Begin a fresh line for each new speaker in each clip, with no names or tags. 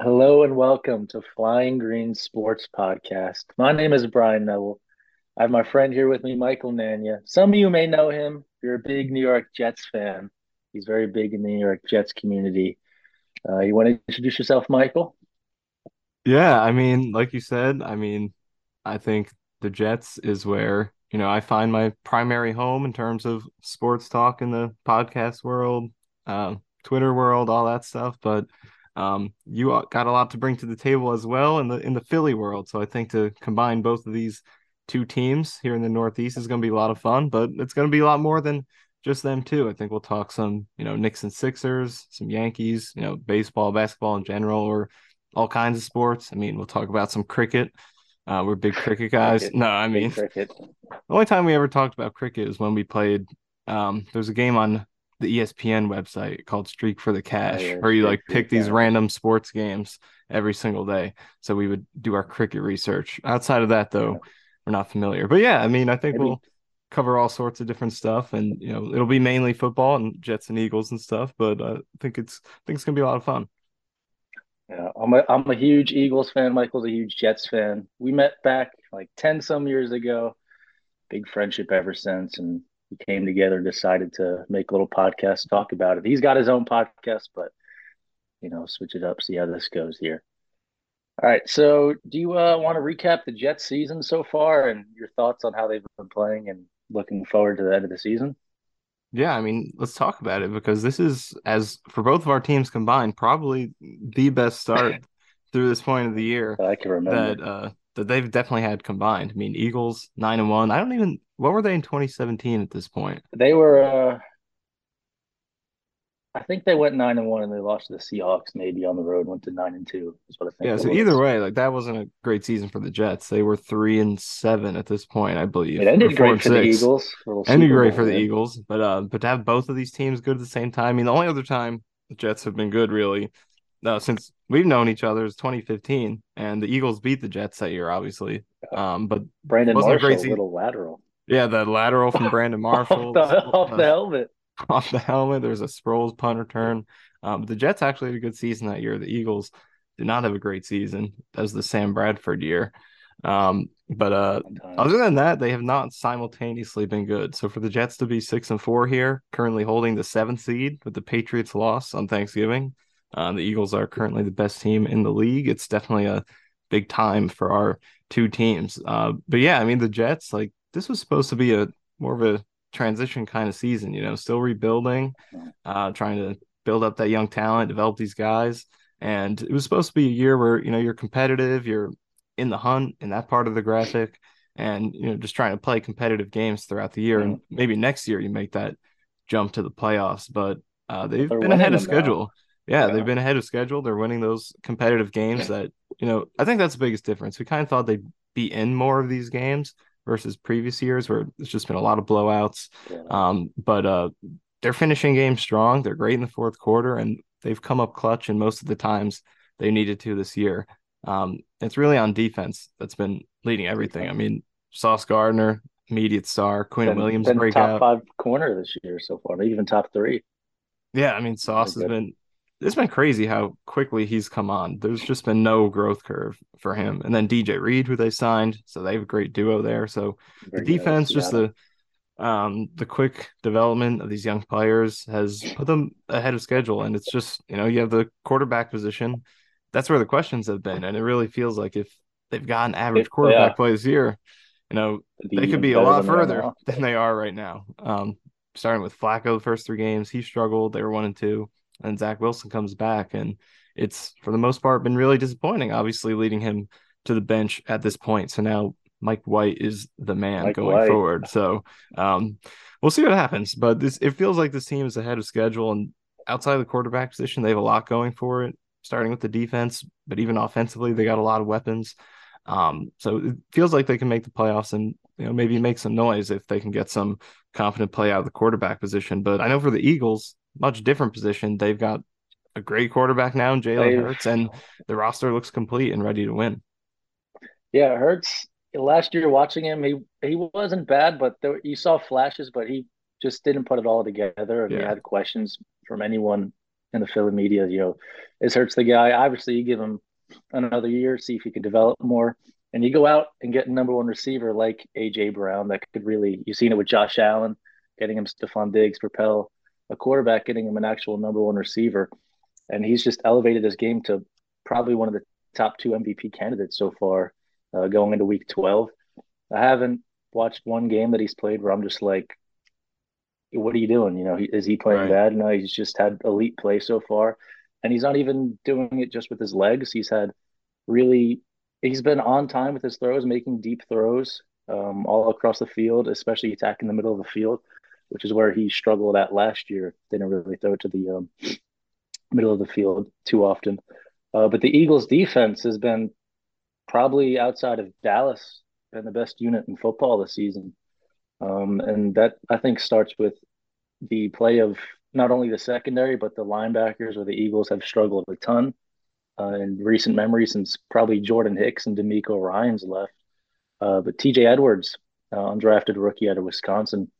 Hello and welcome to Flying Green Sports Podcast. My name is Bryan Nebel. I have my friend here with me, Michael Nania. Some of you may know him. If you're a big New York Jets fan. He's very big in the New York Jets community. Uh, you want to introduce yourself, Michael?
Yeah, I mean, like you said, I mean, I think the Jets is where, you know, I find my primary home in terms of sports talk in the podcast world, uh, Twitter world, all that stuff. But um, you got a lot to bring to the table as well in the in the Philly world. So I think to combine both of these two teams here in the Northeast is going to be a lot of fun, but it's going to be a lot more than just them too. I think we'll talk some, you know, Knicks and Sixers, some Yankees, you know, baseball, basketball in general, or all kinds of sports. I mean, we'll talk about some cricket. Uh, we're big cricket guys. Cricket. No, I mean, cricket. the only time we ever talked about cricket is when we played. Um, there's a game on the ESPN website called Streak for the oh, Cash, oh, yeah, where you like pick these random sports games every single day. So we would do our cricket research. Outside of that, though, yeah. we're not familiar. But yeah, I mean, I think Maybe. we'll cover all sorts of different stuff, and you know, it'll be mainly football and Jets and Eagles and stuff. But I think it's I think it's gonna be a lot of fun.
Yeah, I'm a I'm a huge Eagles fan. Michael's a huge Jets fan. We met back like ten some years ago. Big friendship ever since, and we came together decided to make a little podcast talk about it. He's got his own podcast, but you know, switch it up, see how this goes here. All right, so do you uh, want to recap the Jets season so far and your thoughts on how they've been playing and looking forward to the end of the season?
Yeah, I mean, let's talk about it because this is, as for both of our teams combined, probably the best start through this point of the year
I can remember
that uh, that they've definitely had combined. I mean, Eagles nine and one. I don't even what were they in 2017 at this point?
They were uh, I think they went nine and one and they lost to the Seahawks maybe on the road, went to nine and two. Is what I think.
Yeah, so was. either way, like that wasn't a great season for the Jets. They were three and seven at this point, I believe.
It ended great for six. the Eagles.
Ended great for the Eagles, but uh, but to have both of these teams good at the same time. I mean, the only other time the Jets have been good really, uh, since we've known each other is 2015, and the Eagles beat the Jets that year, obviously. Um, but
Brandon Marshall, a great little lateral.
Yeah, the lateral from Brandon Marshall
off, the, off the helmet.
off the helmet. There's a Sproles punt return. Um, the Jets actually had a good season that year. The Eagles did not have a great season. That was the Sam Bradford year. Um, but uh, other than that, they have not simultaneously been good. So for the Jets to be six and four here, currently holding the seventh seed with the Patriots loss on Thanksgiving, uh, the Eagles are currently the best team in the league. It's definitely a big time for our two teams. Uh, but yeah, I mean the Jets, like this was supposed to be a more of a transition kind of season, you know, still rebuilding, uh, trying to build up that young talent, develop these guys. And it was supposed to be a year where, you know, you're competitive, you're in the hunt in that part of the graphic, and, you know, just trying to play competitive games throughout the year. And maybe next year you make that jump to the playoffs. But uh, they've They're been ahead of schedule. Yeah, yeah, they've been ahead of schedule. They're winning those competitive games that, you know, I think that's the biggest difference. We kind of thought they'd be in more of these games versus previous years where it's just been a lot of blowouts. Yeah. Um, but uh, they're finishing games strong. They're great in the fourth quarter, and they've come up clutch in most of the times they needed to this year. Um, it's really on defense that's been leading everything. I mean, Sauce Gardner, immediate star, Quinnen, Williams been breakout,
top five corner this year so far, maybe even top three.
Yeah, I mean, Sauce has been it's been crazy how quickly he's come on. There's just been no growth curve for him. And then DJ Reed, who they signed, so they have a great duo there. So Very the defense, just the um the quick development of these young players has put them ahead of schedule. And it's just, you know, you have the quarterback position. That's where the questions have been. And it really feels like if they've got an average quarterback yeah. play this year, you know, the they could be a lot further right than they are right now. Um, starting with Flacco the first three games, he struggled. They were one and two and Zach Wilson comes back, and it's for the most part been really disappointing. Obviously, leading him to the bench at this point. So now Mike White is the man Mike going White. forward. So um, we'll see what happens. But this it feels like this team is ahead of schedule, and outside of the quarterback position, they have a lot going for it. Starting with the defense, but even offensively, they got a lot of weapons. Um, so it feels like they can make the playoffs and you know maybe make some noise if they can get some confident play out of the quarterback position. But I know for the Eagles, much different position. They've got a great quarterback now Jalen Hurts, and the roster looks complete and ready to win.
Yeah, Hurts. Last year, watching him, he he wasn't bad, but there, you saw flashes, but he just didn't put it all together. And yeah. we had questions from anyone in the Philly media. You know, this hurts the guy. Obviously, you give him another year, see if he can develop more. And you go out and get a number one receiver like AJ Brown that could really. You've seen it with Josh Allen, getting him Stefon Diggs, propel a quarterback, getting him an actual number one receiver, and he's just elevated his game to probably one of the top two MVP candidates so far, uh, going into Week 12. I haven't watched one game that he's played where I'm just like, what are you doing? You know, is he playing right. bad? No, he's just had elite play so far. And he's not even doing it just with his legs. He's had really, he's been on time with his throws, making deep throws um, all across the field, especially attacking the middle of the field, which is where he struggled at last year. Didn't really throw it to the um, middle of the field too often. Uh, but the Eagles' defense has been probably outside of Dallas been the best unit in football this season. Um, and that I think starts with the play of not only the secondary but the linebackers, where the Eagles have struggled a ton uh, in recent memory since probably Jordan Hicks and DeMeco Ryans left. Uh, but T.J. Edwards, uh, undrafted rookie out of Wisconsin,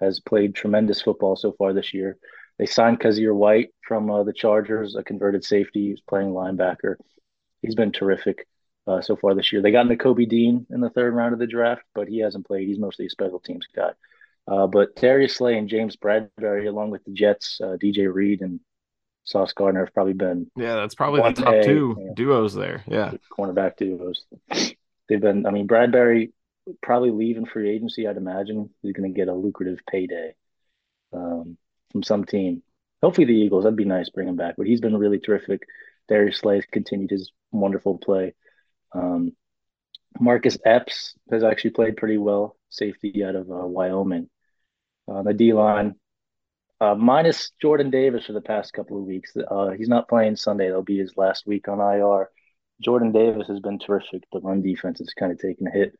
has played tremendous football so far this year. They signed Kyzir White from uh, the Chargers, a converted safety. He's playing linebacker. He's been terrific uh, so far this year. They got Nakobe Dean in the third round of the draft, but he hasn't played. He's mostly a special teams guy. Uh, but Darius Slay and James Bradberry, along with the Jets, uh, DJ Reed and Sauce Gardner, have probably been
yeah, that's probably the top two you know, duos there. Yeah,
cornerback duos. They've been. I mean, Bradberry probably leaving free agency. I'd imagine he's going to get a lucrative payday um, from some team. Hopefully, the Eagles. That'd be nice. Bring him back. But he's been really terrific. Darius Slay has continued his wonderful play. Um, Marcus Epps has actually played pretty well, safety out of uh, Wyoming. Uh, the D line, uh, minus Jordan Davis for the past couple of weeks. Uh, he's not playing Sunday. That'll be his last week on IR. Jordan Davis has been terrific. The run defense is kind of taking a hit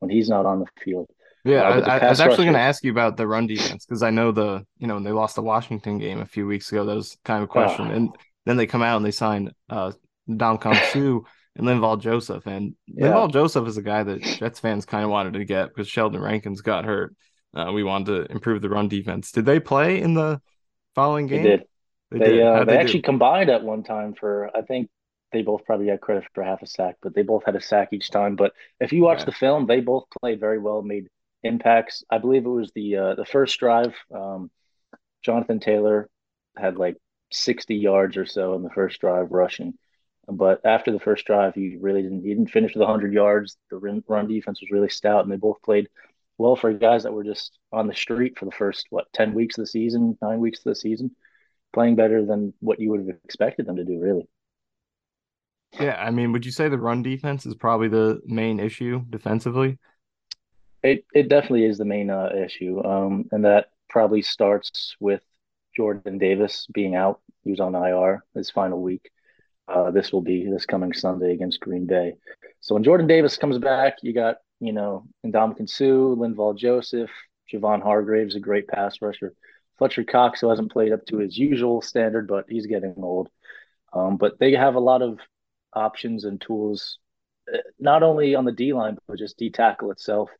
when he's not on the field.
Yeah, uh, I, I, was actually going to ask you about the run defense because I know the you know when they lost the Washington game a few weeks ago, that was kind of a question, ah. and then they come out and they sign uh, Ndamukong Suh and Linval Joseph. And yeah. Linval Joseph is a guy that Jets fans kind of wanted to get because Sheldon Rankins got hurt. Uh, we wanted to improve the run defense. Did they play in the following game?
They did. They, they, did. Uh, they, they actually combined at one time for, I think they both probably got credit for half a sack, but they both had a sack each time. But if you watch the film, they both played very well, made impacts. I believe it was the uh, the first drive. Um, Jonathan Taylor had like 60 yards or so in the first drive rushing. But after the first drive, he really didn't. He didn't finish with 100 yards. The run defense was really stout, and they both played well for guys that were just on the street for the first what 10 weeks of the season, nine weeks of the season, playing better than what you would have expected them to do. Really.
Yeah, I mean, would you say the run defense is probably the main issue defensively?
It it definitely is the main uh, issue, um, and that probably starts with Jordan Davis being out. He was on IR his final week. Uh, this will be this coming Sunday against Green Bay. So when Jordan Davis comes back, you got you know Ndamukong Suh, Linval Joseph, Javon Hargraves, a great pass rusher. Fletcher Cox, who hasn't played up to his usual standard, but he's getting old. Um, but they have a lot of options and tools, uh, not only on the D line, but just D tackle itself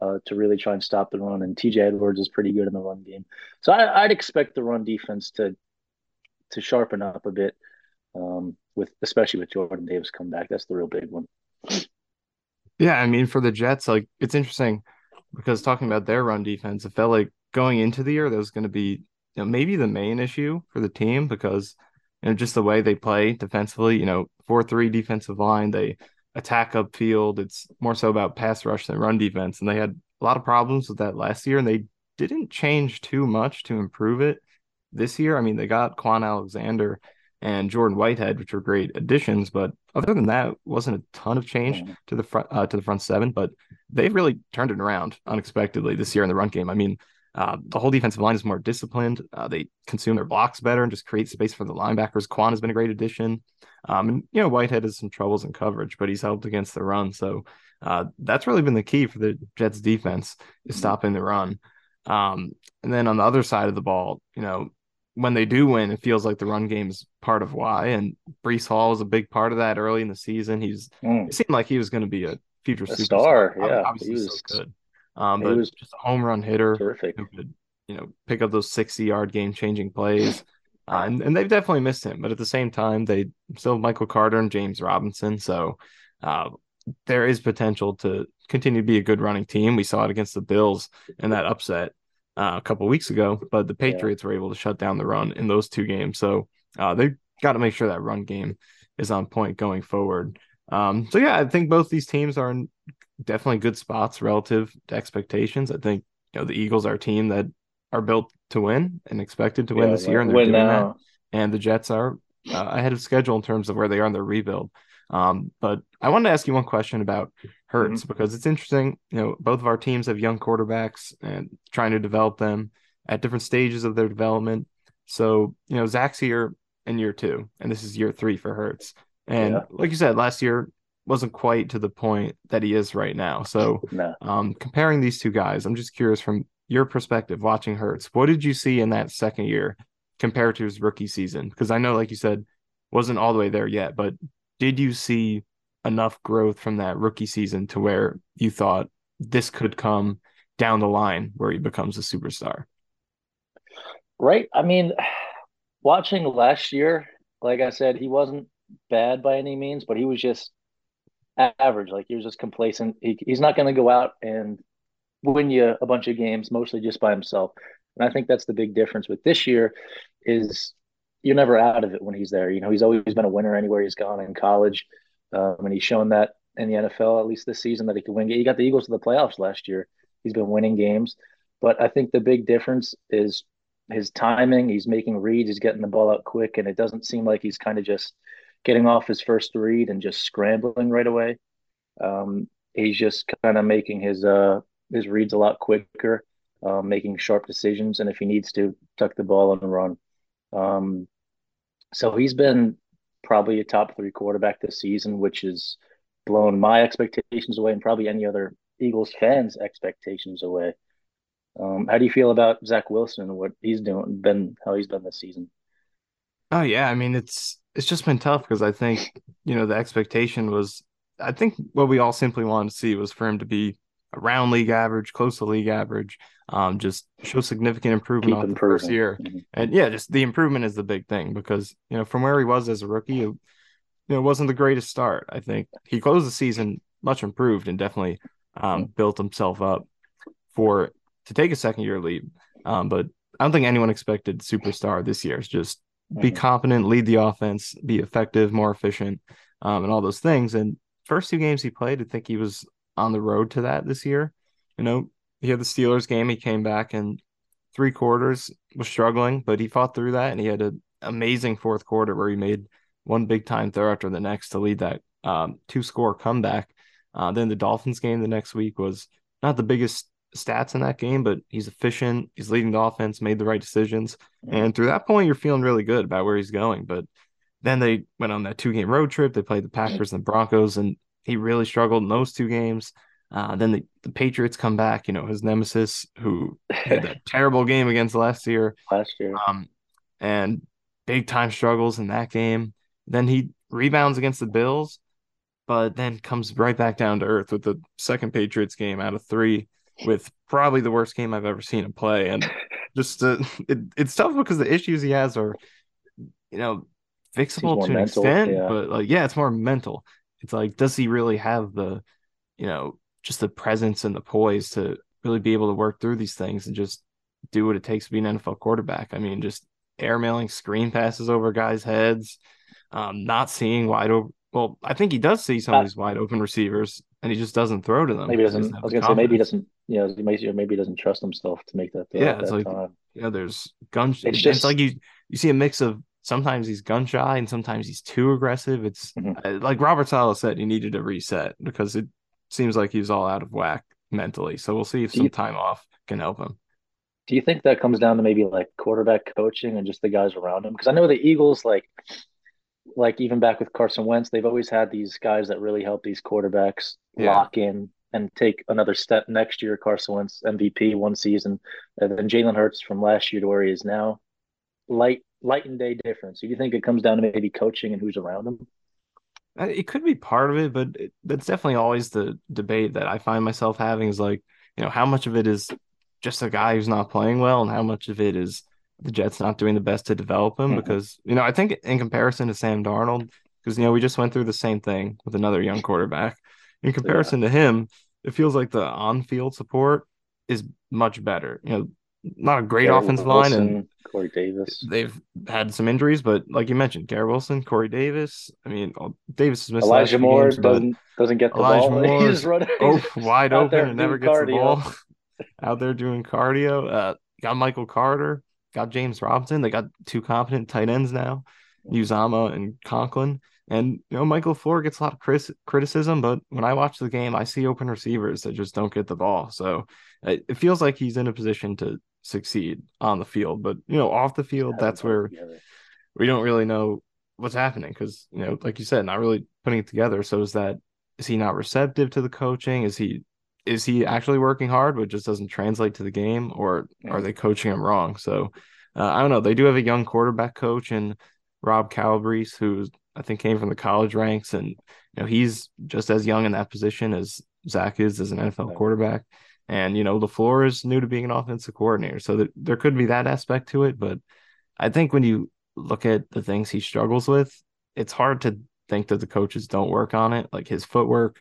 uh, to really try and stop the run. And TJ Edwards is pretty good in the run game. So I, would expect the run defense to to sharpen up a bit um, with especially with Jordan Davis come back. That's the real big one.
Yeah, I mean for the Jets, like it's interesting because talking about their run defense, it felt like going into the year that was going to be you know, maybe the main issue for the team because know just the way they play defensively. You know, four three defensive line, they attack upfield. It's more so about pass rush than run defense, and they had a lot of problems with that last year, and they didn't change too much to improve it this year. I mean, they got Kwon Alexander and Jordan Whitehead, which were great additions. But other than that, wasn't a ton of change to the front uh, to the front seven. But they've really turned it around unexpectedly this year in the run game. I mean, uh, the whole defensive line is more disciplined. Uh, they consume their blocks better and just create space for the linebackers. Kwon has been a great addition. Um, and you know Whitehead has some troubles in coverage, but he's helped against the run. So uh, that's really been the key for the Jets defense is mm-hmm. stopping the run. Um, and then on the other side of the ball, you know, when they do win, it feels like the run game is part of why. And Breece Hall was a big part of that early in the season. He's mm. it seemed like he was going to be a future a
star. Yeah,
obviously he was so good. Um, but was just a home run hitter
terrific.
Who could, you know, pick up those sixty yard game changing plays. Uh, and, and they've definitely missed him, but at the same time, they still have Michael Carter and James Robinson. So uh, there is potential to continue to be a good running team. We saw it against the Bills in that upset uh, a couple weeks ago, but the Patriots yeah. were able to shut down the run in those two games. So uh, they got to make sure that run game is on point going forward. Um, so yeah, I think both these teams are in definitely good spots relative to expectations. I think you know the Eagles are a team that are built to win and expected to win yeah, this year, and they're doing now. that. And the Jets are uh, ahead of schedule in terms of where they are in their rebuild. Um, but I wanted to ask you one question about Hurts mm-hmm. because it's interesting. You know, both of our teams have young quarterbacks and trying to develop them at different stages of their development. So, you know, Zach's here in year two, and this is year three for Hurts. And yeah. like you said, last year wasn't quite to the point that he is right now. So, no. um, comparing these two guys, I'm just curious from your perspective, watching Hurts, what did you see in that second year compared to his rookie season? Because I know, like you said, wasn't all the way there yet, but did you see enough growth from that rookie season to where you thought this could come down the line where he becomes a superstar?
Right. I mean, watching last year, like I said, he wasn't bad by any means, but he was just average. Like he was just complacent. He, he's not going to go out and win you a bunch of games, mostly just by himself. And I think that's the big difference with this year is you're never out of it when he's there. You know, he's always been a winner anywhere he's gone in college, um, and he's shown that in the NFL at least this season that he can win. He got the Eagles to the playoffs last year. He's been winning games, but I think the big difference is his timing. He's making reads. He's getting the ball out quick, and it doesn't seem like he's kind of just getting off his first read and just scrambling right away. Um, he's just kind of making his uh, his reads a lot quicker, um, making sharp decisions, and if he needs to, tuck the ball and run. Um, so he's been probably a top three quarterback this season, which has blown my expectations away and probably any other Eagles fans' expectations away. Um, how do you feel about Zach Wilson and what he's doing, been how he's been this season?
Oh yeah, I mean it's it's just been tough because I think you know the expectation was I think what we all simply wanted to see was for him to be around league average, close to league average. Um, just show significant improvement off the first year, mm-hmm. and yeah, just the improvement is the big thing because you know from where he was as a rookie, it, you know, wasn't the greatest start. I think he closed the season much improved and definitely um, mm-hmm. built himself up for to take a second year lead. Um, but I don't think anyone expected superstar this year. It's just be mm-hmm. competent, lead the offense, be effective, more efficient, um, and all those things. And first two games he played, I think he was on the road to that this year. You know, he had the Steelers game. He came back and three quarters was struggling, but he fought through that and he had an amazing fourth quarter where he made one big time throw after the next to lead that um, two score comeback. Uh, then the Dolphins game the next week was not the biggest stats in that game, but he's efficient. He's leading the offense, made the right decisions. And through that point, you're feeling really good about where he's going. But then they went on that two game road trip. They played the Packers and the Broncos, and he really struggled in those two games. Uh, then the, the Patriots come back, you know, his nemesis who had that terrible game against last year.
Last year.
Um, and big time struggles in that game. Then he rebounds against the Bills, but then comes right back down to earth with the second Patriots game out of three, with probably the worst game I've ever seen him play. And just uh, it, it's tough because the issues he has are, you know, fixable to an mental, extent, yeah. but like, yeah, it's more mental it's like, does he really have the, you know, just the presence and the poise to really be able to work through these things and just do what it takes to be an NFL quarterback? I mean, just airmailing screen passes over guys' heads, um, not seeing wide open. Well, I think he does see some uh, of these wide open receivers, and he just doesn't throw to them.
Maybe doesn't. I was gonna say maybe he doesn't. You know, maybe doesn't trust himself to make that.
yeah, it's like time. yeah. There's gun. It's, just, it's like you you see a mix of sometimes he's gun shy and sometimes he's too aggressive. It's mm-hmm. Like Robert Saleh said, he needed a reset because it seems like he's all out of whack mentally. So we'll see if some time off can help him.
Do you think that comes down to maybe like quarterback coaching and just the guys around him? Because I know the Eagles, like, like even back with Carson Wentz, they've always had these guys that really help these quarterbacks yeah. lock in and take another step next year. Carson Wentz MVP one season, and then Jalen Hurts from last year to where he is now. Light light and day difference. Do you think it comes down to maybe coaching and who's around them?
Uh, it could be part of it, but it, that's definitely always the debate that I find myself having is like, you know, how much of it is just a guy who's not playing well, and how much of it is the Jets not doing the best to develop him mm-hmm. because, you know, I think in comparison to Sam Darnold, because, you know, we just went through the same thing with another young quarterback. In comparison yeah. to him, it feels like the on field support is much better. You know, not a great Garrett offensive Wilson, line and
Corey Davis.
They've had some injuries, but like you mentioned, Garrett Wilson, Corey Davis. I mean, Davis is missing.
Elijah Moore games, doesn't doesn't get the
Elijah
ball.
Moore He's running oh, wide open and never gets cardio. the ball. out there doing cardio. Uh, got Michael Carter, got James Robinson. They got two competent tight ends now, Uzomah and Conklin. And you know, Michael LaFleur gets a lot of criticism, but when I watch the game, I see open receivers that just don't get the ball. So it, it feels like he's in a position to succeed on the field. But you know, off the field, that's where we don't really know what's happening because you know, like you said, not really putting it together. So is that is he not receptive to the coaching? Is he is he actually working hard but just doesn't translate to the game or yeah. are they coaching him wrong? So uh, i don't know. They do have a young quarterback coach and rob calabrese who i think came from the college ranks and you know he's just as young in that position as zach is as an nfl quarterback. And you know LaFleur is new to being an offensive coordinator so that there could be that aspect to it but i think when you look at the things he struggles with it's hard to think that the coaches don't work on it like his footwork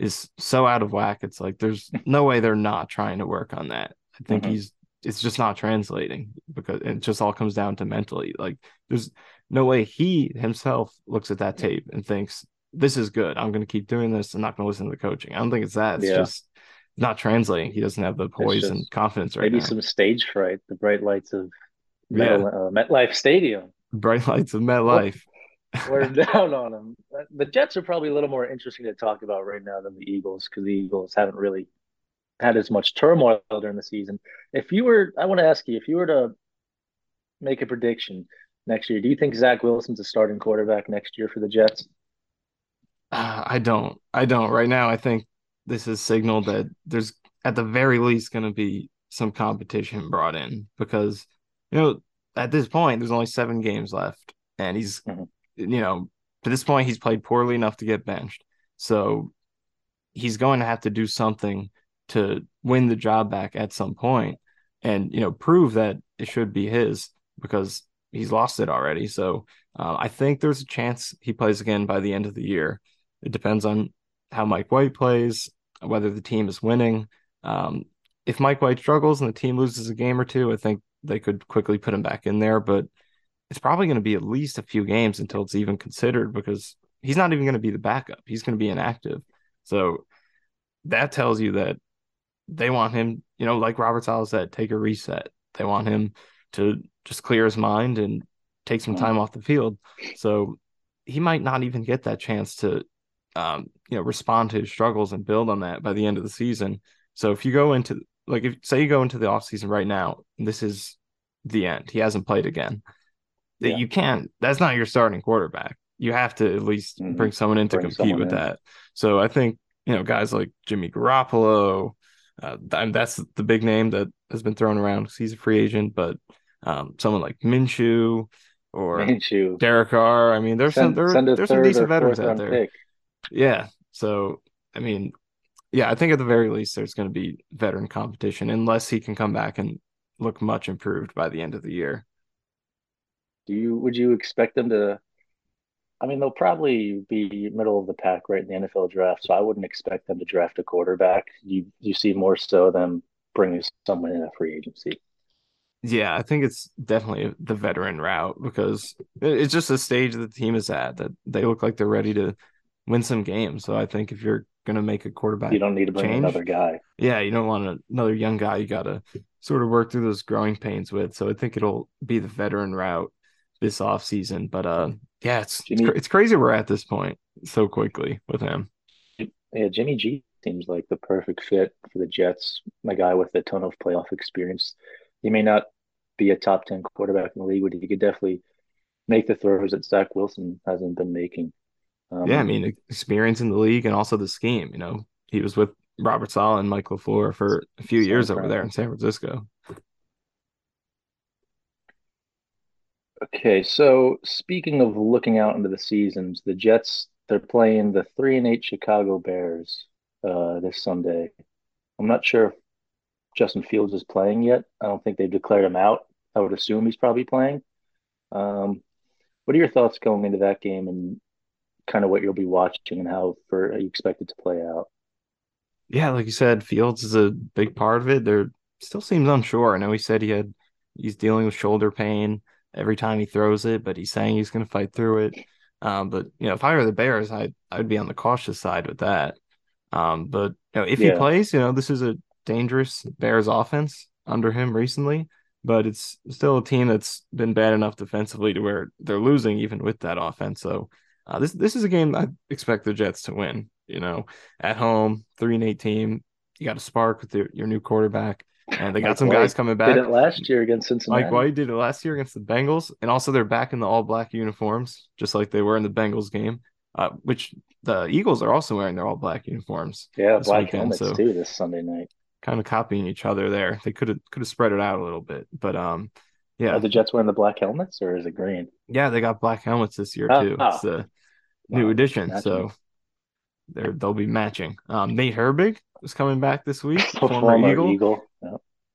is so out of whack. It's like there's no way they're not trying to work on that. I think mm-hmm. he's it's just not translating because it just all comes down to mentally. Like there's no way he himself looks at that tape and thinks this is good. I'm going to keep doing this. I'm not going to listen to the coaching. I don't think it's that. It's yeah. just not translating. He doesn't have the poise and confidence right
maybe
now.
some stage fright. The bright lights of yeah. uh, MetLife Stadium.
Bright lights of MetLife.
We're down on them. The Jets are probably a little more interesting to talk about right now than the Eagles because the Eagles haven't really had as much turmoil during the season. If you were, I want to ask you, if you were to make a prediction next year, do you think Zach Wilson's a starting quarterback next year for the Jets?
Uh, I don't. I don't. Right now, I think this is signal that there's at the very least going to be some competition brought in because you know at this point there's only seven games left and he's mm-hmm you know, to this point, he's played poorly enough to get benched. So he's going to have to do something to win the job back at some point and, you know, prove that it should be his because he's lost it already. So uh, I think there's a chance he plays again by the end of the year. It depends on how Mike White plays, whether the team is winning. Um, if Mike White struggles and the team loses a game or two, I think they could quickly put him back in there. But it's probably going to be at least a few games until it's even considered because he's not even going to be the backup. He's going to be inactive. So that tells you that they want him, you know, like Robert Saleh said, take a reset. They want him to just clear his mind and take some time off the field. So he might not even get that chance to, um, you know, respond to his struggles and build on that by the end of the season. So if you go into, like, if say you go into the offseason right now, this is the end. He hasn't played again yeah. you can't. That's not your starting quarterback. You have to at least mm-hmm. bring someone in to bring compete with in. that. So I think you know guys like Jimmy Garoppolo. Uh, that's the big name that has been thrown around because he's a free agent. But um, someone like Minshew or Minshew. Derek Carr. I mean, there's send, some there, there's some decent veterans out there. Pick. Yeah. So I mean, yeah, I think at the very least there's going to be veteran competition unless he can come back and look much improved by the end of the year.
Do you would you expect them to? I mean, they'll probably be middle of the pack right in the NFL draft, so I wouldn't expect them to draft a quarterback. You you see more so them bringing someone in a free agency.
Yeah, I think it's definitely the veteran route because it's just a stage that the team is at that they look like they're ready to win some games. So I think if you're going to make a quarterback,
you don't need to bring change, another guy.
Yeah, you don't want another young guy. You got to sort of work through those growing pains with. So I think it'll be the veteran route this off season. But uh, yeah, it's Jimmy, it's, it's crazy we're at this point so quickly with him.
Yeah, Jimmy G seems like the perfect fit for the Jets. A guy with a ton of playoff experience. He may not be a top ten quarterback in the league, but he could definitely make the throws that Zach Wilson hasn't been making.
Um, yeah, I mean, experience in the league and also the scheme. You know, he was with Robert Saleh and Mike LaFleur for a few years over there in San Francisco.
Okay, so speaking of looking out into the seasons, the Jets they're playing the three and eight Chicago Bears uh, this Sunday. I'm not sure if Justin Fields is playing yet. I don't think they've declared him out. I would assume he's probably playing. Um, what are your thoughts going into that game and kind of what you'll be watching and how for you expect it to play out?
Yeah, like you said, Fields is a big part of it. There still seems unsure. I know he said he had he's dealing with shoulder pain every time he throws it, but he's saying he's going to fight through it. Um, but you know, if I were the Bears, I I'd be on the cautious side with that. Um, but you know, if yeah. he plays, you know, this is a dangerous Bears offense under him recently, but it's still a team that's been bad enough defensively to where they're losing even with that offense. So uh, this this is a game I expect the Jets to win. You know, at home, three and eight team, you got a spark with your, your new quarterback. And they got Mike some White guys coming back.
Did it last year against Cincinnati.
Mike White did it last year against the Bengals, and also they're back in the all black uniforms, just like they were in the Bengals game. Uh, which the Eagles are also wearing their all black uniforms.
Yeah, black weekend, helmets so too this Sunday night.
Kind of copying each other there. They could have could have spread it out a little bit, but um, yeah.
Are the Jets wearing the black helmets or is it green?
Yeah, they got black helmets this year oh, too. Oh. It's a new wow, addition, so they're they'll be matching. Um, Nate Herbig is coming back this week. former, former Eagle. Eagle.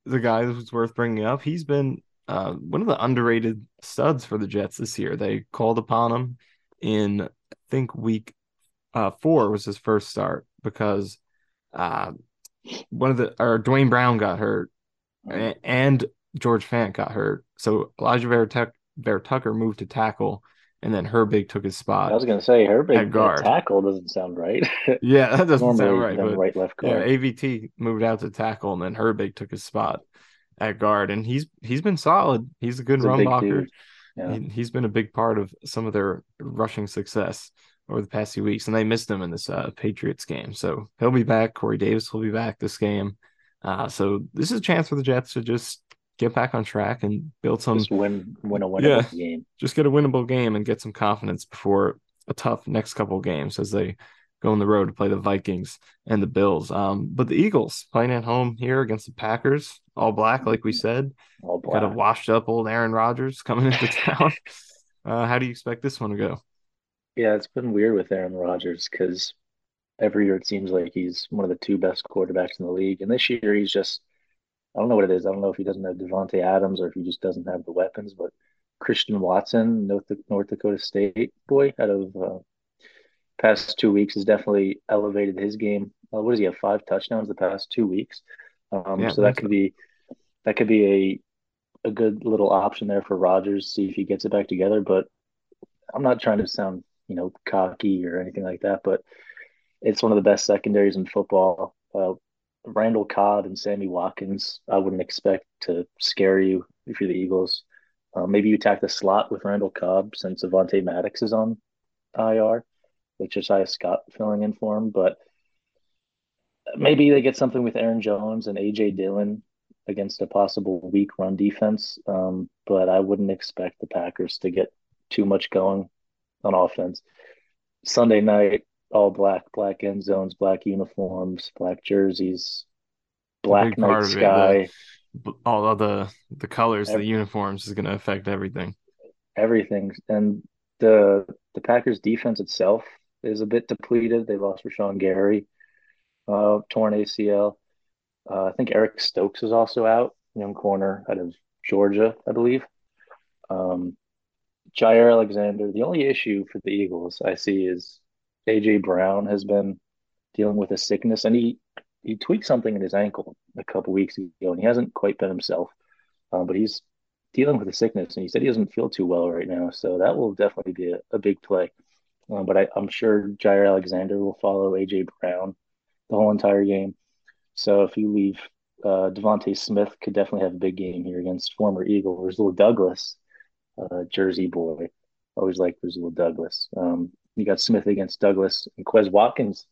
The guy who's worth bringing up. He's been uh, one of the underrated studs for the Jets this year. They called upon him in I think week uh, four was his first start because uh, one of the or Duane Brown got hurt and George Fant got hurt. So Alijah Vera, Vera Tucker moved to tackle and then Herbig took his spot.
I was going to say Herbig guard. tackle doesn't sound right.
yeah, that doesn't sound right. But right left guard. Yeah, AVT moved out to tackle, and then Herbig took his spot at guard, and he's he's been solid. He's a good he's run a blocker. Yeah. He, he's been a big part of some of their rushing success over the past few weeks, and they missed him in this uh, Patriots game. So he'll be back. Corey Davis will be back this game. Uh, so this is a chance for the Jets to just get back on track and build some
just win win a winnable yeah, game.
Just get a winnable game and get some confidence before a tough next couple games as they go on the road to play the Vikings and the Bills. Um, but the Eagles playing at home here against the Packers, all black, like we said. All black. Got a washed up old Aaron Rodgers coming into town. uh, how do you expect this one to go?
Yeah, it's been weird with Aaron Rodgers because every year it seems like he's one of the two best quarterbacks in the league, and this year he's just I don't know what it is. I don't know if he doesn't have Davante Adams or if he just doesn't have the weapons. But Christian Watson, North, North Dakota State boy, out of uh, past two weeks, has definitely elevated his game. Uh, what does he have? Five touchdowns the past two weeks. Um, yeah, so that could be that could be a a good little option there for Rodgers. See if he gets it back together. But I'm not trying to sound you know cocky or anything like that. But it's one of the best secondaries in football. Uh, Randall Cobb and Sammy Watkins, I wouldn't expect to scare you if you're the Eagles. Uh, maybe you attack the slot with Randall Cobb since Avonte Maddox is on IR, with Josiah Scott filling in for him. But maybe they get something with Aaron Jones and AJ Dillon against a possible weak run defense. Um, but I wouldn't expect the Packers to get too much going on offense. Sunday night, all black, black end zones, black uniforms, black jerseys, black night sky.
The, all of the the colors, Every, the uniforms is going to affect everything.
Everything, and the the Packers defense itself is a bit depleted. They lost Rashan Gary, uh, torn ACL. Uh, I think Eric Stokes is also out, young corner out of Georgia, I believe. Um, Jaire Alexander. The only issue for the Eagles I see is AJ Brown has been dealing with a sickness, and he he tweaked something in his ankle a couple weeks ago, and he hasn't quite been himself. Um, but he's dealing with a sickness, and he said he doesn't feel too well right now. So that will definitely be a, a big play. Um, but I, am sure Jaire Alexander will follow AJ Brown the whole entire game. So if you leave, uh, DeVonta Smith could definitely have a big game here against former Eagle Rasul Douglas, uh, Jersey boy. Always like Rasul Douglas. Um, you got Smith against Douglas, and Quez Watkins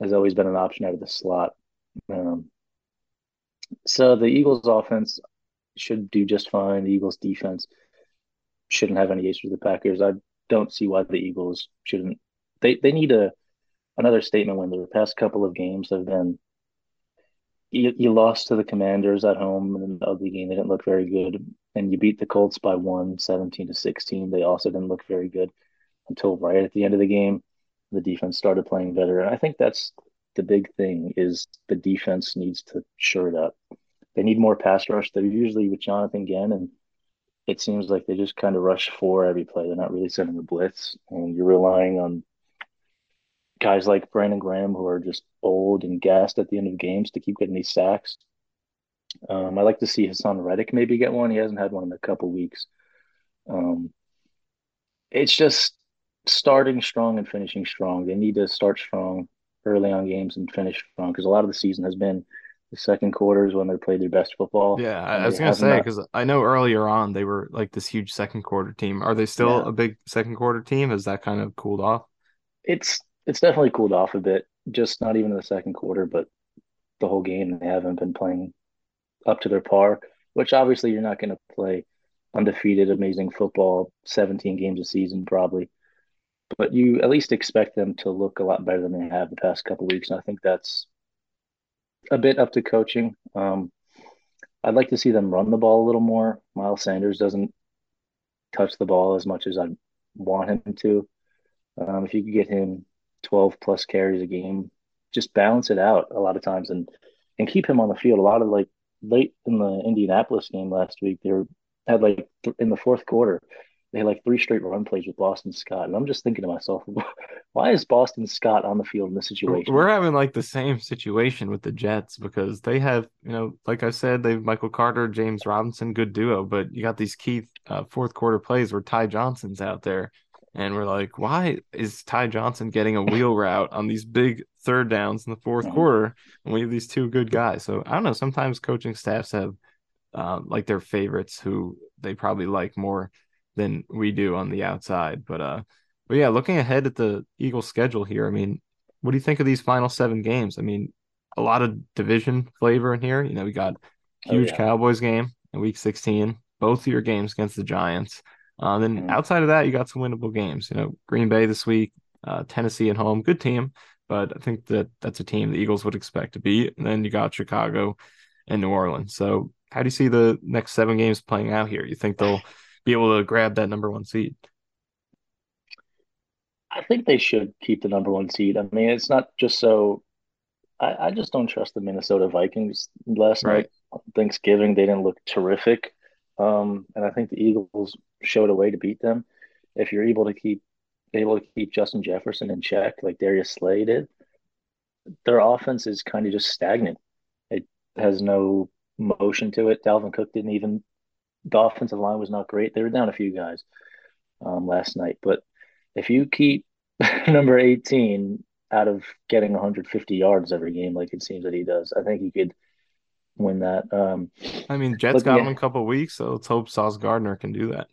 has always been an option out of the slot. Um, so the Eagles' offense should do just fine. The Eagles' defense shouldn't have any issues with the Packers. I don't see why the Eagles shouldn't. They they need a another statement when the past couple of games have been. You, you lost to the Commanders at home in an ugly game. They didn't look very good, and you beat the Colts by one, 17 to sixteen. They also didn't look very good until right at the end of the game. The defense started playing better. And I think that's the big thing is the defense needs to shore it up. They need more pass rush. They're usually with Jonathan Gann and it seems like they just kind of rush for every play. They're not really sending the blitz, and you're relying on guys like Brandon Graham who are just old and gassed at the end of games to keep getting these sacks. Um, I like to see Haason Reddick maybe get one. He hasn't had one in a couple weeks. Um, it's just starting strong and finishing strong. They need to start strong early on games and finish strong because a lot of the season has been the second quarters when they played their best football.
Yeah, I was gonna say because I know earlier on they were like this huge second quarter team. Are they still yeah. a big second quarter team? Has that kind of cooled off?
It's it's definitely cooled off a bit. Just not even in the second quarter, but the whole game they haven't been playing up to their par. Which obviously you're not going to play undefeated, amazing football, 17 games a season probably, but you at least expect them to look a lot better than they have the past couple weeks. And I think that's a bit up to coaching. Um, I'd like to see them run the ball a little more. Miles Sanders doesn't touch the ball as much as I want him to. Um, if you could get him 12 plus carries a game, just balance it out a lot of times and and keep him on the field. A lot of like late in the Indianapolis game last week, they were, had like th- in the fourth quarter, they had like three straight run plays with Boston Scott. And I'm just thinking to myself, why is Boston Scott on the field in this situation?
We're having like the same situation with the Jets because they have, you know, like I said, they have Michael Carter, James Robinson, good duo, but you got these key uh, fourth quarter plays where Ty Johnson's out there. And we're like, why is Ty Johnson getting a wheel route on these big third downs in the 4th mm-hmm. quarter? And we have these two good guys. So I don't know. Sometimes coaching staffs have uh, like their favorites who they probably like more than we do on the outside. But uh, but yeah, looking ahead at the Eagles schedule here, I mean, what do you think of these final seven games? I mean, a lot of division flavor in here. You know, we got oh, huge oh, yeah. Cowboys game in Week 16, both of your games against the Giants. Uh, then mm-hmm. outside of that, you got some winnable games. You know, Green Bay this week, uh, Tennessee at home, good team, but I think that that's a team the Eagles would expect to beat. And then you got Chicago and New Orleans. So, how do you see the next seven games playing out here? You think they'll be able to grab that number one seed?
I think they should keep the number one seed. I mean, it's not just so. I, I just don't trust the Minnesota Vikings. Last right. night, Thanksgiving, they didn't look terrific, um, and I think the Eagles showed a way to beat them. If you're able to keep able to keep Justin Jefferson in check, like Darius Slay did, their offense is kind of just stagnant. It has no motion to it. Dalvin Cook didn't even the offensive line was not great. They were down a few guys um, last night, but if you keep number 18 out of getting 150 yards every game, like it seems that he does, I think you could win that. Um,
I mean, Jets got him in a couple weeks, so let's hope Sauce Gardner can do that.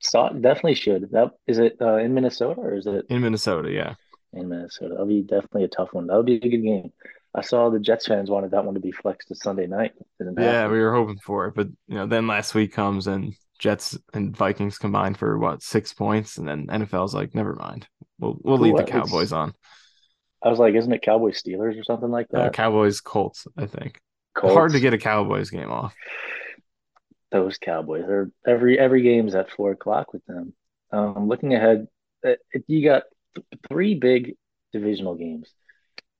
Sauce definitely should. That is it uh, in Minnesota or is it
in Minnesota? Yeah,
in Minnesota. That'll be definitely a tough one. That'll be a good game. I saw the Jets fans wanted that one to be flexed to Sunday night.
yeah, we were hoping for it, but you know, then last week comes and Jets and Vikings combined for what six points, and then NFL's like, never mind, we'll we'll leave the Cowboys on.
I was like, isn't it Cowboys Steelers or something like that? Uh,
Cowboys Colts, I think. Colts. Hard to get a Cowboys game off.
Those Cowboys, are every every game's at four o'clock with them. Um, looking ahead, uh, you got three big divisional games.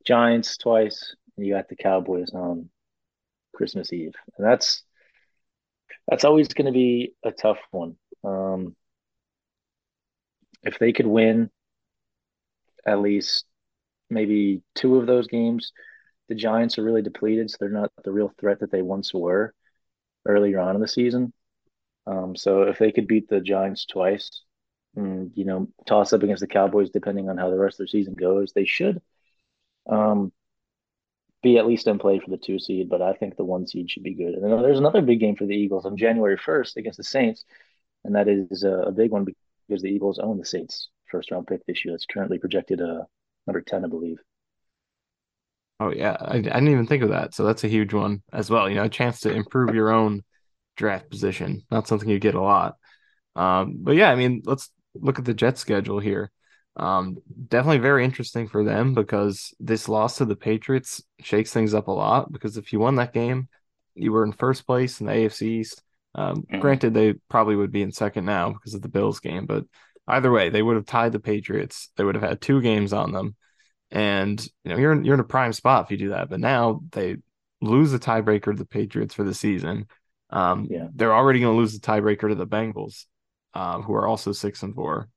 Giants twice, and you got the Cowboys on Christmas Eve, and that's that's always going to be a tough one. Um, if they could win at least maybe two of those games, the Giants are really depleted, so they're not the real threat that they once were earlier on in the season. Um, so if they could beat the Giants twice, and, you know, toss up against the Cowboys, depending on how the rest of their season goes, they should um, be at least in play for the two seed, but I think the one seed should be good. And then there's another big game for the Eagles on January 1st against the Saints, and that is a, a big one because the Eagles own the Saints first round pick this year. It's currently projected uh, number 10, I believe.
Oh yeah, I, I didn't even think of that. So that's a huge one as well. You know, a chance to improve your own draft position. Not something you get a lot. Um, but yeah, I mean, let's look at the Jet schedule here. Um, definitely very interesting for them because this loss to the Patriots shakes things up a lot. Because if you won that game, you were in first place in the AFC East. Um, mm-hmm. Granted, they probably would be in second now because of the Bills game, but either way, they would have tied the Patriots. They would have had two games on them, and you know you're in, you're in a prime spot if you do that. But now they lose the tiebreaker to the Patriots for the season. Um, yeah. They're already going to lose the tiebreaker to the Bengals, uh, who are also six and four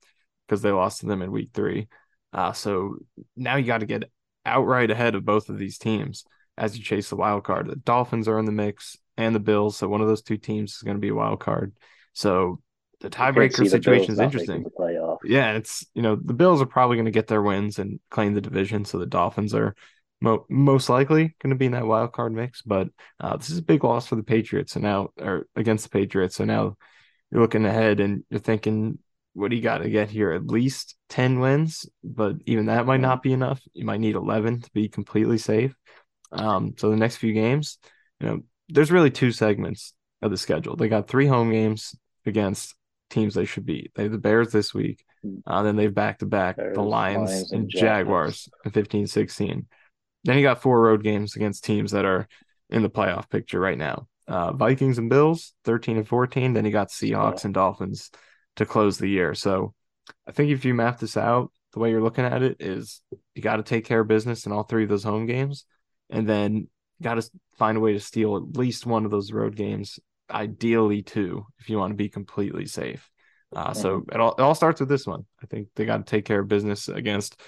because they lost to them in week three. Uh, so now you got to get outright ahead of both of these teams as you chase the wild card. The Dolphins are in the mix and the Bills. So one of those two teams is going to be a wild card. So the tiebreaker situation is interesting. Yeah, it's you know the Bills are probably going to get their wins and claim the division. So the Dolphins are mo- most likely going to be in that wild card mix. But uh, this is a big loss for the Patriots. So now, or against the Patriots. So now you're looking ahead and you're thinking, what do you got to get here? At least ten wins, but even that might not be enough. You might need eleven to be completely safe. Um, so the next few games, you know, there's really two segments of the schedule. They got three home games against teams they should beat. They have the Bears this week. Uh, then they've back to back the Lions, Lions and, and Jaguars in 15 16. Then you got four road games against teams that are in the playoff picture right now. Uh, Vikings and Bills, 13 and 14. Then you got Seahawks yeah. and Dolphins to close the year. So I think if you map this out, the way you're looking at it is you got to take care of business in all three of those home games and then got to find a way to steal at least one of those road games, ideally two, if you want to be completely safe. Uh, so it all, it all starts with this one. I think they got to take care of business against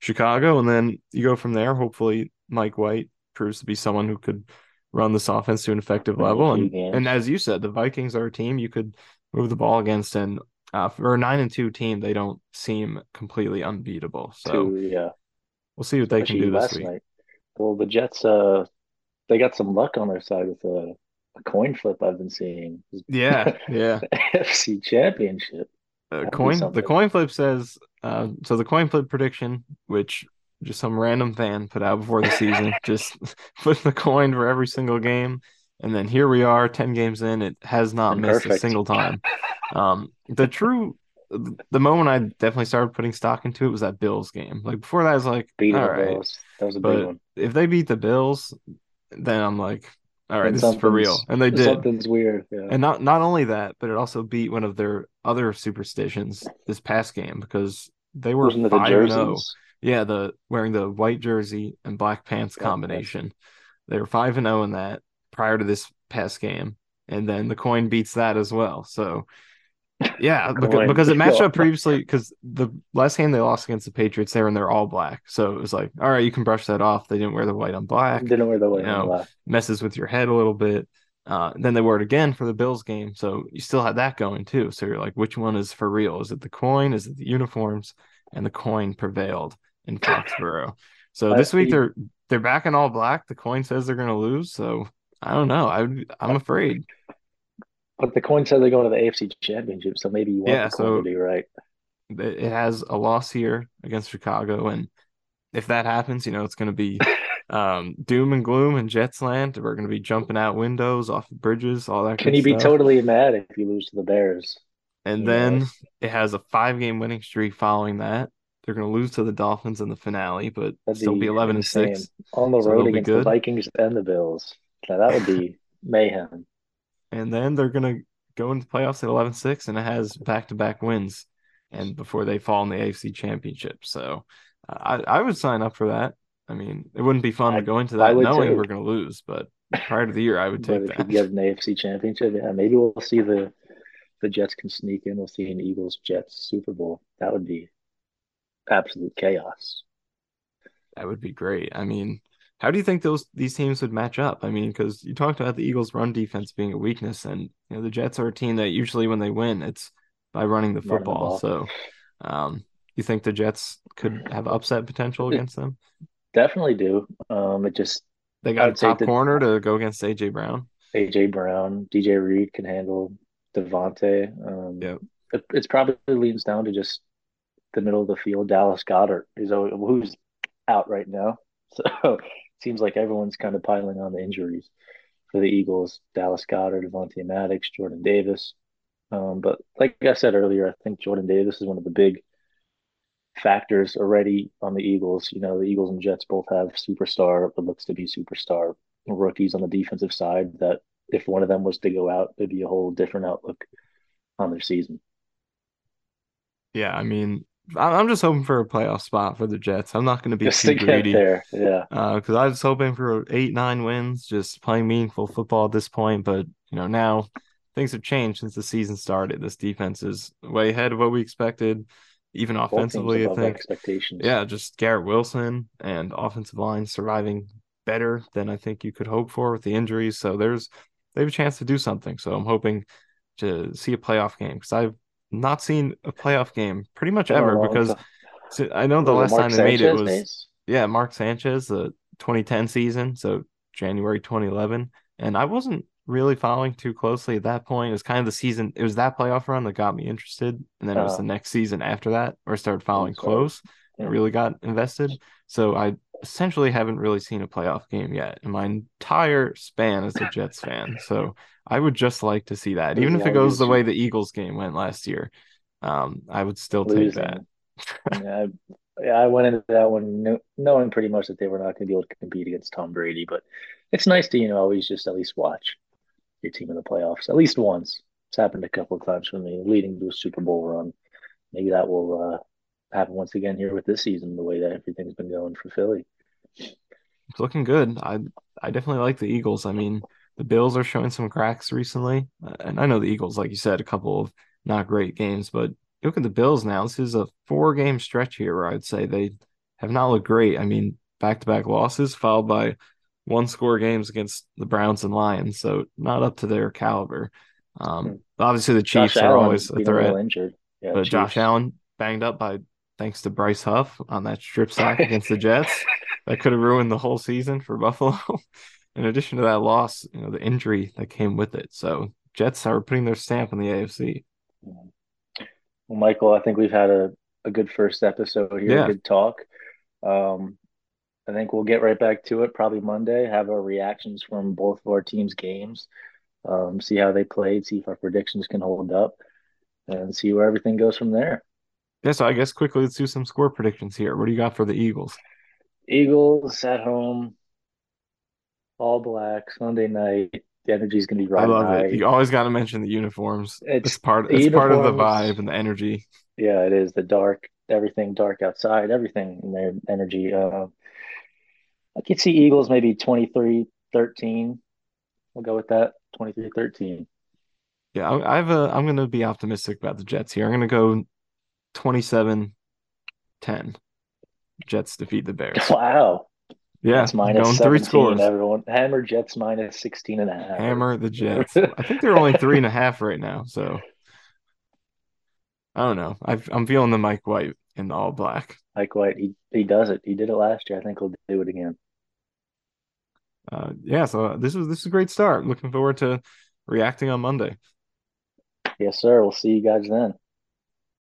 Chicago, and then you go from there. Hopefully, Mike White proves to be someone who could run this offense to an effective level. And and as you said, the Vikings are a team you could move the ball against, and uh, for a nine and two team, they don't seem completely unbeatable. So
Two, yeah,
we'll see what they Especially can do this week. Night.
Well, the Jets, uh, they got some luck on their side with a, a coin flip I've been seeing.
Yeah, yeah.
FC Championship.
Uh, coin. The coin flip says. Uh, so the coin flip prediction, which just some random fan put out before the season, just put the coin for every single game, and then here we are, ten games in. It has not missed a single time. Um, the true the moment I definitely started putting stock into it was that Bills game. Like before that, I was like, beat all right. Bills. That was a but big one. If they beat the Bills, then I'm like, all right, this is for real. And they did.
Something's weird. Yeah.
And not not only that, but it also beat one of their other superstitions this past game because they were five and zero. Oh. Yeah, the wearing the white jersey and black pants yeah, combination. They were five and zero oh in that prior to this past game, and then the coin beats that as well. So yeah, because, because it matched up previously. Because the last game they lost against the Patriots, they were in their all black, so it was like, all right, you can brush that off. They didn't wear the white on black.
Didn't wear the white you know, on black.
Messes with your head a little bit. Uh, then they wore it again for the Bills game, so you still had that going too. So you're like, which one is for real? Is it the coin? Is it the uniforms? And the coin prevailed in Foxborough. So this week they're they're back in all black. The coin says they're going to lose. So I don't know. I I'm afraid.
But the coin said they're going to the AFC Championship, so maybe you want yeah, the coin so to be right.
It has a loss here against Chicago, and if that happens, you know it's going to be um, doom and gloom in Jets land. We're going to be jumping out windows, off of bridges, all that.
Can you be totally mad if you lose to the Bears?
And then it has a five-game winning streak following that. They're going to lose to the Dolphins in the finale, but That'd still be, eleven insane. and six
on the road so against the Vikings and the Bills. Now that would be mayhem
and then they're gonna go into playoffs at 11-6 and it has back-to-back wins and before they fall in the AFC championship. So uh, I, I would sign up for that. I mean, it wouldn't be fun I, to go into that knowing too. we're going to lose, but prior to the year, I would take that.
You have an AFC championship, yeah, maybe we'll see the the Jets can sneak in. We'll see an Eagles Jets Super Bowl. That would be absolute chaos.
That would be great. I mean, how do you think those these teams would match up? I mean, because you talked about the Eagles' run defense being a weakness, and you know the Jets are a team that usually when they win, it's by running the football. Running the so, um, you think the Jets could have upset potential against them?
Definitely do. Um, it just
they got a top corner to go against AJ Brown.
AJ Brown, DJ Reed can handle Davante. Um, yep. It, it's probably leans down to just the middle of the field. Dallas Goedert, who's who's out right now. So seems like everyone's kind of piling on the injuries for the Eagles. Dallas Goedert, Avonte Maddox, Jordan Davis. Um, but like I said earlier, I think Jordan Davis is one of the big factors already on the Eagles. You know, the Eagles and Jets both have superstar, what looks to be superstar rookies on the defensive side. That if one of them was to go out, it'd be a whole different outlook on their season.
Yeah, I mean, I'm just hoping for a playoff spot for the Jets. I'm not going to be
just
too
to
greedy.
there. Yeah,
because uh, I was hoping for eight, nine wins, just playing meaningful football at this point. But you know, now things have changed since the season started. This defense is way ahead of what we expected, even offensively. I think
expectations.
Yeah, just Garrett Wilson and offensive line surviving better than I think you could hope for with the injuries. So there's they have a chance to do something. So I'm hoping to see a playoff game because I've not seen a playoff game pretty much ever because I know the last time they made it was yeah Mark Sanchez the 2010 season, so January 2011, and I wasn't really following too closely at that point. It was kind of the season. It was that playoff run that got me interested, and then uh, it was the uh-huh. next season after that where I started following close. Yeah. I really got invested. So I essentially haven't really seen a playoff game yet in my entire span as a Jets fan. So I would just like to see that, even if it goes the way the Eagles game went last year. Um, I would still take that.
yeah, I, yeah, I went into that one knowing pretty much that they were not going to be able to compete against Tom Brady, but it's nice to you know always just at least watch your team in the playoffs at least once. It's happened a couple of times for me, leading to a Super Bowl run. Maybe that will uh, happen once again here with this season, the way that everything's been going for Philly.
It's looking good. I I definitely like the Eagles. I mean, the Bills are showing some cracks recently, uh, and I know the Eagles, like you said, a couple of not great games, but look at the Bills now. This is a four game stretch here where I'd say they have not looked great. I mean, back to back losses followed by one score games against the Browns and Lions, so not up to their caliber. Um, hmm. obviously, the Chiefs Josh are Allen always a threat. Injured. Yeah, but Chiefs. Josh Allen banged up by thanks to Bryce Huff on that strip sack against the Jets. That could have ruined the whole season for Buffalo. In addition to that loss, you know, the injury that came with it. So Jets are putting their stamp on the AFC.
Well, Michael, I think we've had a, a good first episode here, yeah. good talk. Um, I think we'll get right back to it probably Monday, have our reactions from both of our teams' games, um, see how they played, see if our predictions can hold up, and see where everything goes from there.
Yeah, so I guess quickly let's do some score predictions here. What do you got for the Eagles?
Eagles at home, all black, Sunday night. The energy's gonna be right. I
love
high.
it. You always got to mention the uniforms. It's, it's part. It's part of the vibe and the energy.
Yeah, it is the dark. Everything dark outside. Everything in their energy. Uh, I could see Eagles maybe 23-13. We'll go with that. 23-13.
Yeah, I, I've a, I'm going to be optimistic about the Jets here. I'm going to go 27 10. Jets defeat the Bears.
Wow.
Yeah, Jets minus going three scores.
Everyone hammer Jets minus 16 and a half.
Hammer the Jets. I think they're only three and a half right now. So I don't know. i am feeling the Mike White in the all black.
Mike White, he he does it. He did it last year. I think he'll do it again.
Uh, yeah. So this is this is a great start. Looking forward to reacting on Monday.
Yes, sir. We'll see you guys then.